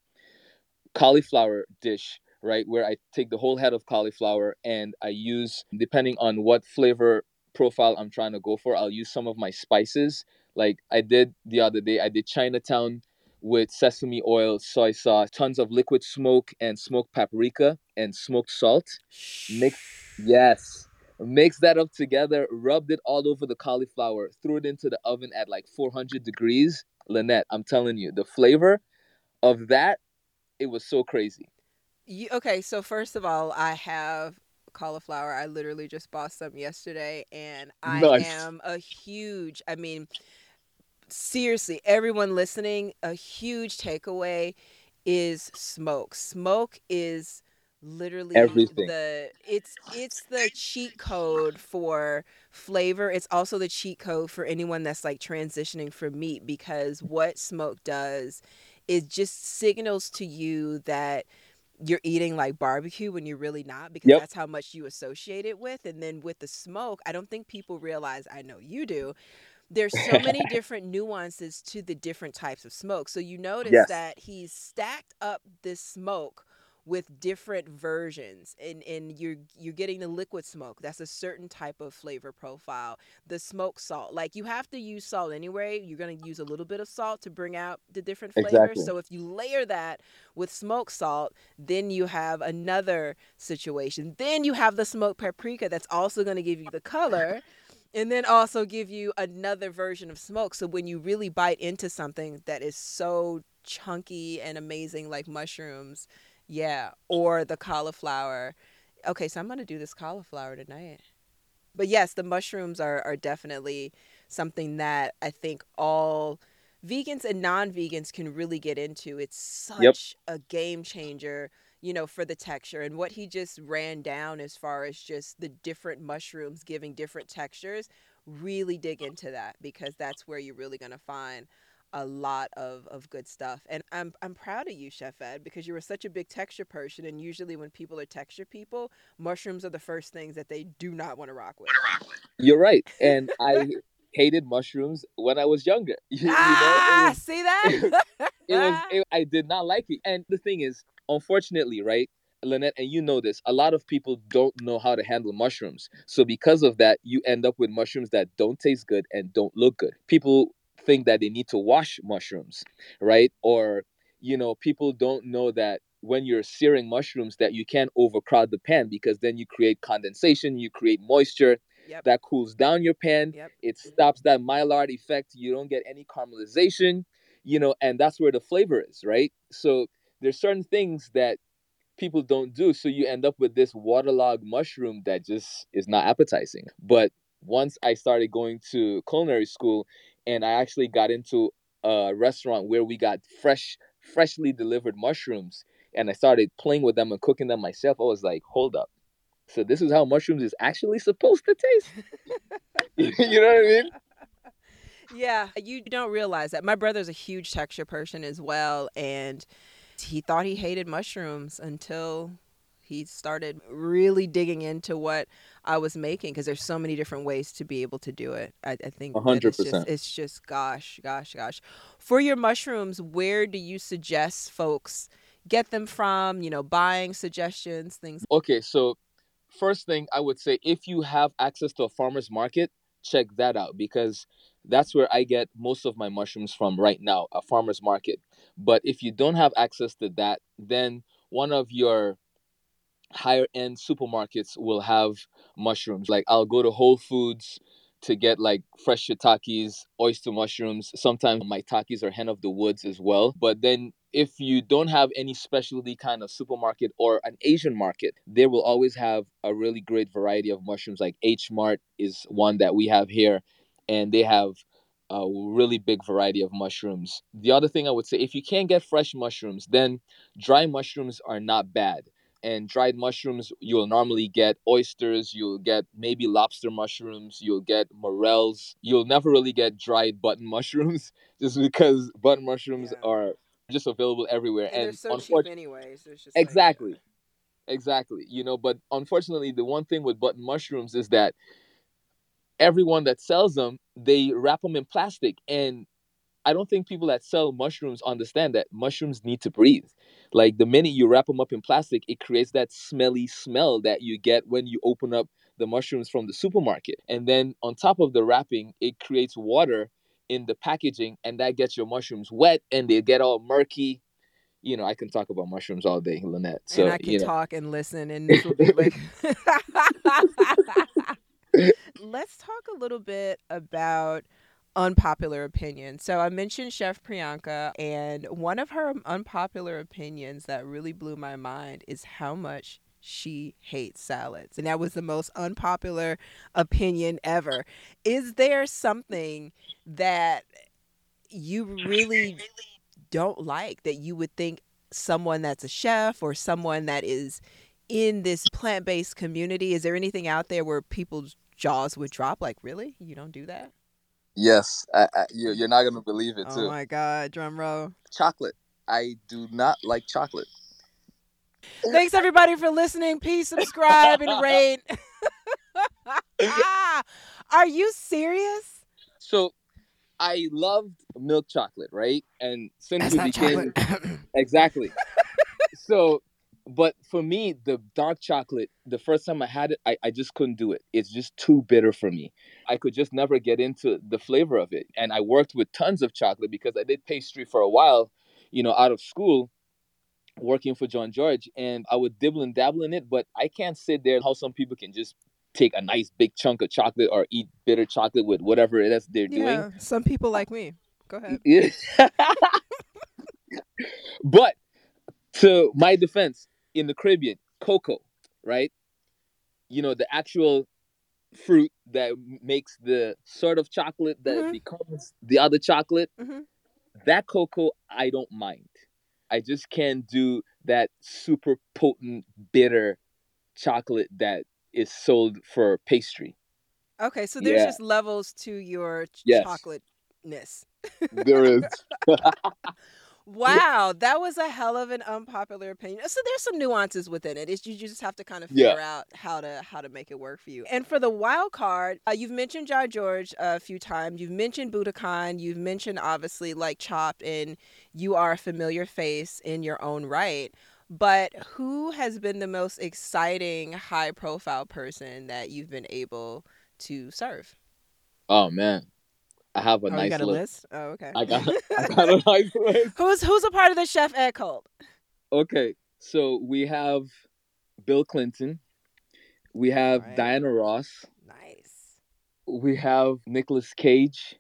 cauliflower dish, right? Where I take the whole head of cauliflower and I use, depending on what flavor profile I'm trying to go for, I'll use some of my spices. Like I did the other day, I did Chinatown with sesame oil, soy sauce, tons of liquid smoke and smoked paprika and smoked salt. Mix, yes. Mix that up together, rubbed it all over the cauliflower, threw it into the oven at like 400 degrees. Lynnette, I'm telling you, the flavor of that, it was so crazy. You, okay, so first of all, I have cauliflower. I literally just bought some yesterday, and I Nice. am a huge. I mean, seriously, everyone listening, a huge takeaway is smoke. Smoke is literally Everything. the it's it's the cheat code for flavor it's also the cheat code for anyone that's like transitioning from meat because what smoke does is just signals to you that you're eating like barbecue when you're really not because Yep. that's how much you associate it with and then with the smoke i don't think people realize i know you do there's so many different nuances to the different types of smoke so you notice Yes. that he's stacked up this smoke with different versions and and you're you're getting the liquid smoke that's a certain type of flavor profile the smoke salt like you have to use salt anyway you're going to use a little bit of salt to bring out the different flavors Exactly. so if you layer that with smoke salt then you have another situation then you have the smoked paprika that's also going to give you the color and then also give you another version of smoke so when you really bite into something that is so chunky and amazing like mushrooms yeah, or the cauliflower. Okay, so I'm gonna do this cauliflower tonight. But yes, the mushrooms are are definitely something that I think all vegans and non-vegans can really get into. It's such Yep. a game changer. you know, for the texture. And what he just ran down as far as just the different mushrooms giving different textures, really dig into that because that's where you're really going to find a lot of, of good stuff. And I'm I'm proud of you, Chef Ed, because you were such a big texture person. And usually when people are texture people, mushrooms are the first things that they do not want to rock with. You're right. And I hated mushrooms when I was younger. You, ah, you know, was, see that? it was it, I did not like it. And the thing is, unfortunately, right, Lynnette, and you know this, a lot of people don't know how to handle mushrooms. So because of that, you end up with mushrooms that don't taste good and don't look good. People think that they need to wash mushrooms, right? Or, you know, people don't know that when you're searing mushrooms that you can't overcrowd the pan because then you create condensation, you create moisture Yep. that cools down your pan. Yep. It mm-hmm. stops that Maillard effect. You don't get any caramelization, you know, and that's where the flavor is, right? So there's certain things that people don't do. So you end up with this waterlogged mushroom that just is not appetizing. But once I started going to culinary school and I actually got into a restaurant where we got fresh, freshly delivered mushrooms and I started playing with them and cooking them myself, I was like, hold up. So this is how mushrooms is actually supposed to taste. you know what I mean? Yeah, you don't realize that. My brother's a huge texture person as well, and he thought he hated mushrooms until he started really digging into what I was making because there's so many different ways to be able to do it. I, I think that it's just 100%. it's just gosh, gosh, gosh. For your mushrooms, where do you suggest folks get them from? You know, buying suggestions, things. Okay, so first thing I would say if you have access to a farmer's market, check that out because that's where I get most of my mushrooms from right now, a farmer's market. But if you don't have access to that, then one of your higher end supermarkets will have mushrooms. Like I'll go to Whole Foods to get like fresh shiitakes, oyster mushrooms. Sometimes maitakis are hen of the woods as well. But then if you don't have any specialty kind of supermarket or an Asian market, they will always have a really great variety of mushrooms. Like H Mart is one that we have here, and they have a really big variety of mushrooms. The other thing I would say, if you can't get fresh mushrooms, then dry mushrooms are not bad. And dried mushrooms, you'll normally get oysters, you'll get maybe lobster mushrooms, you'll get morels. You'll never really get dried button mushrooms just because button mushrooms Yeah. are just available everywhere. And, they're so cheap anyways. It's just like- exactly exactly you know but unfortunately the one thing with button mushrooms is that everyone that sells them they wrap them in plastic and i don't think people that sell mushrooms understand that mushrooms need to breathe like the minute you wrap them up in plastic it creates that smelly smell that you get when you open up the mushrooms from the supermarket and then on top of the wrapping it creates water in the packaging and that gets your mushrooms wet and they get all murky you know, I can talk about mushrooms all day, Lynnette. So and I can you know, talk and listen, and this will be like. Let's talk a little bit about unpopular opinion. So I mentioned Chef Priyanka, and one of her unpopular opinions that really blew my mind is how much she hates salads. And that was the most unpopular opinion ever. Is there something that you really don't like that you would think someone that's a chef or someone that is in this plant-based community is there anything out there where people's jaws would drop like really you don't do that yes, I, I, you, you're not gonna believe it oh too. my god drum roll Chocolate. I do not like chocolate. thanks everybody for listening please subscribe and rate ah, are you serious So, I loved milk chocolate, right? And since that's we became chocolate exactly, so, but for me, the dark chocolate, the first time I had it, I, I just couldn't do it. It's just too bitter for me. I could just never get into the flavor of it. And I worked with tons of chocolate because I did pastry for a while, you know, out of school, working for Jean-Georges, and I would dibble and dabble in it. But I can't sit there how some people can just take a nice big chunk of chocolate or eat bitter chocolate with whatever it is they're doing. yeah some people like me go ahead Yeah. but to my defense, in the Caribbean, cocoa, right? You know, the actual fruit that makes the sort of chocolate that Mhm. becomes the other chocolate, Mhm. that cocoa I don't mind. I just can't do that super potent bitter chocolate that is sold for pastry. Okay, so there's Yeah. just levels to your ch- Yes. chocolateness. There is. Wow, that was a hell of an unpopular opinion. So there's some nuances within it. It's you just have to kind of Yeah. figure out how to how to make it work for you. And for the wild card, uh, you've mentioned Jean-Georges a few times. You've mentioned Buddakan. You've mentioned obviously like Chopped, and you are a familiar face in your own right. But who has been the most exciting, high profile person that you've been able to serve? Oh man, I have a oh, you nice got a list. list? Oh, okay. I got I got a nice list. who's who's a part of the Chef Ed cult? Okay, so we have Bill Clinton, we have Alright. Diana Ross, Nice. we have Nicolas Cage.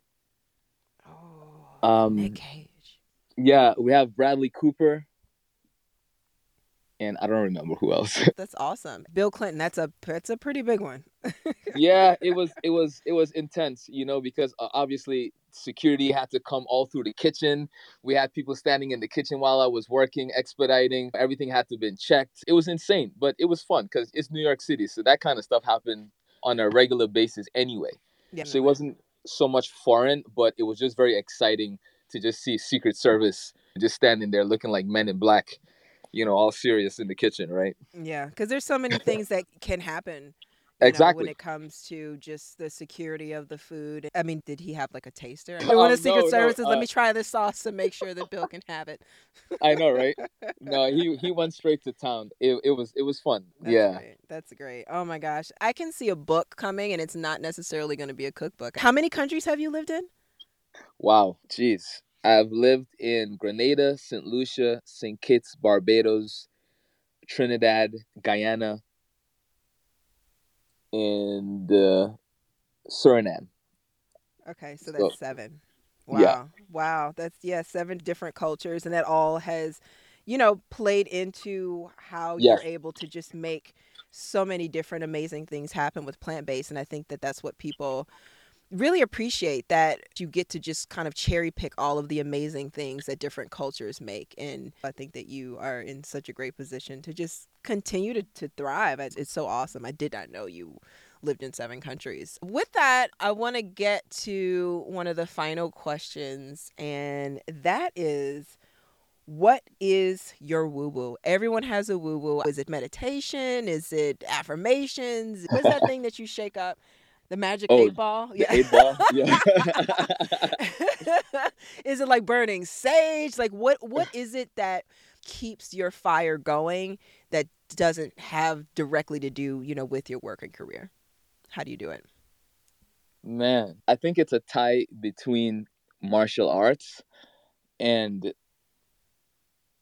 Oh, Um, Nick Cage. Yeah, we have Bradley Cooper, and I don't remember who else. That's awesome. Bill Clinton. That's a that's a pretty big one. yeah, it was it was it was intense, you know, because uh, obviously security had to come all through the kitchen. We had people standing in the kitchen while I was working, expediting. Everything had to been checked. It was insane, but it was fun because it's New York City, so that kind of stuff happened on a regular basis anyway. Yeah. So it wasn't so much foreign, but it was just very exciting to just see Secret Service just standing there looking like men in black, you know, all serious in the kitchen, right? Yeah, because there's so many things that can happen. you know, Exactly. when it comes to just the security of the food. I mean, did he have like a taster? I Oh, mean, one of the Secret no, no, Services, let uh, me try this sauce to make sure that Bill can have it. I know, right? No, he he went straight to town. It it was it was fun. That's yeah. great. That's great. Oh my gosh. I can see a book coming and it's not necessarily going to be a cookbook. How many countries have you lived in? Wow. Jeez. I've lived in Grenada, St. Lucia, St. Kitts, Barbados, Trinidad, Guyana, and uh, Suriname. Okay, so So- that's seven. Wow. Yeah. Wow. That's yeah, seven different cultures and that all has, you know, played into how Yes. you're able to just make so many different amazing things happen with plant-based and I think that that's what people really appreciate that you get to just kind of cherry pick all of the amazing things that different cultures make and I think that you are in such a great position to just continue to, to thrive. It's it's so awesome. I did not know you lived in seven countries. With that, I want to get to one of the final questions, and that is what is your woo woo? Everyone has a woo woo. Is it meditation? Is it affirmations? What's that thing that you shake up? The magic Oh, eight ball? The eight ball. Yeah. is it like burning sage? Like what what is it that keeps your fire going that doesn't have directly to do, you know, with your work and career? How do you do it? Man, I think it's a tie between martial arts and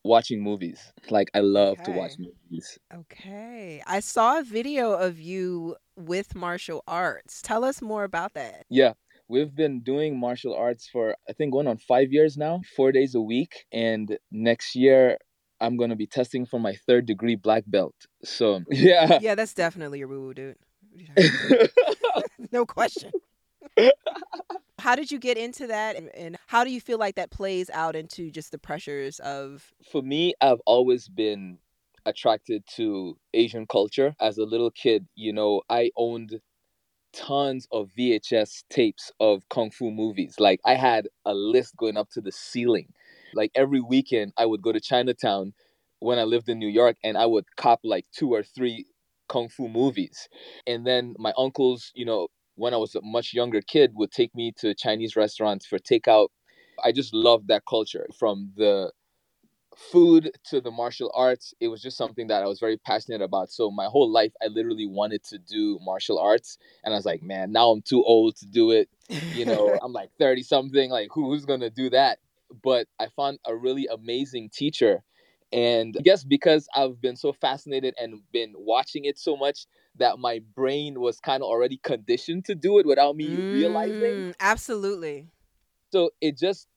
watching movies. Like I love to watch movies. Okay. I saw a video of you with martial arts. Tell us more about that. Yeah, we've been doing martial arts for I think going on five years now, four days a week, and next year I'm gonna be testing for my third degree black belt. So yeah, Yeah, that's definitely a woo woo, dude. What are you talking about? no question. How did you get into that and, how do you feel like that plays out into just the pressures of for me, I've always been attracted to Asian culture. As a little kid, you know, I owned tons of VHS tapes of kung fu movies. Like I had a list going up to the ceiling. Like every weekend, I would go to Chinatown when I lived in New York, and I would cop like two or three kung fu movies. And then my uncles, you know, when I was a much younger kid, would take me to Chinese restaurants for takeout. I just loved that culture. From the food to the martial arts it was just something that i was very passionate about. So my whole life i literally wanted to do martial arts. And i was like man now i'm too old to do it. You know i'm like 30 something like who's gonna do that? But i found a really amazing teacher. And i guess because i've been so fascinated and been watching it so much that my brain was kind of already conditioned to do it without me realizing Mm, absolutely. so it just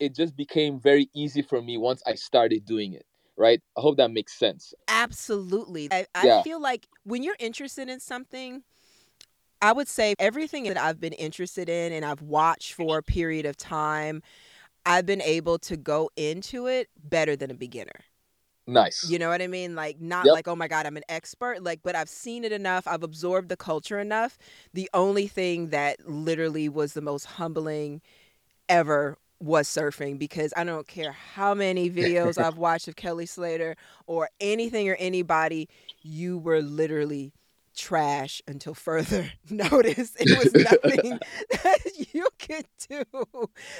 it just became very easy for me once i started doing it right i hope that makes sense Absolutely. I, I Yeah. feel like when you're interested in something, I would say everything that I've been interested in and I've watched for a period of time, I've been able to go into it better than a beginner. Nice. You know what I mean? Like not Yep. like, oh my God, I'm an expert. Like, but I've seen it enough. I've absorbed the culture enough. The only thing that literally was the most humbling ever was surfing because I don't care how many videos I've watched of Kelly Slater or anything or anybody, you were literally trash until further notice. It was nothing that you could do.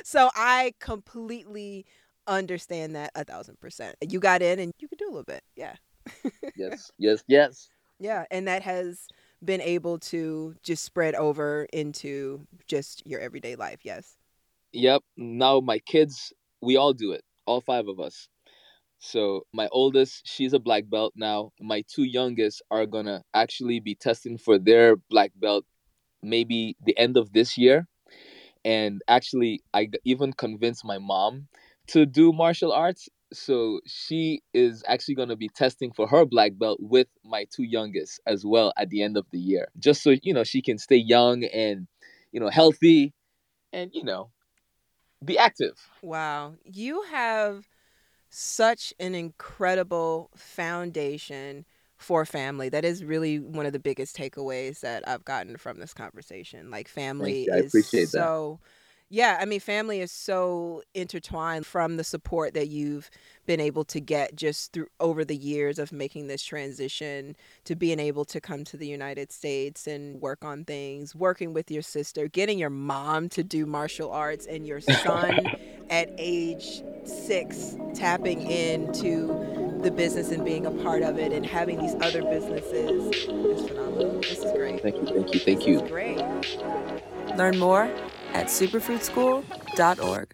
So I completely understand that a thousand percent. You got in and you could do a little bit. Yeah. yes, yes, yes. Yeah. And that has been able to just spread over into just your everyday life. Yes. Yep. Now my kids, we all do it. All five of us. So my oldest, she's a black belt now. My two youngest are gonna actually be testing for their black belt maybe the end of this year. And actually, I even convinced my mom to do martial arts. So she is actually gonna be testing for her black belt with my two youngest as well at the end of the year, just so you know she can stay young and you know healthy, and you know be active. Wow. You have such an incredible foundation for family. That is really one of the biggest takeaways that I've gotten from this conversation. Like family. I is appreciate that. So yeah, I mean family is so intertwined from the support that you've been able to get just through over the years of making this transition to being able to come to the United States and work on things, working with your sister, getting your mom to do martial arts and your son at age 6 tapping into the business and being a part of it and having these other businesses is phenomenal. This is great. Thank you, thank you, thank This you. is great. Learn more at superfruitschool.org.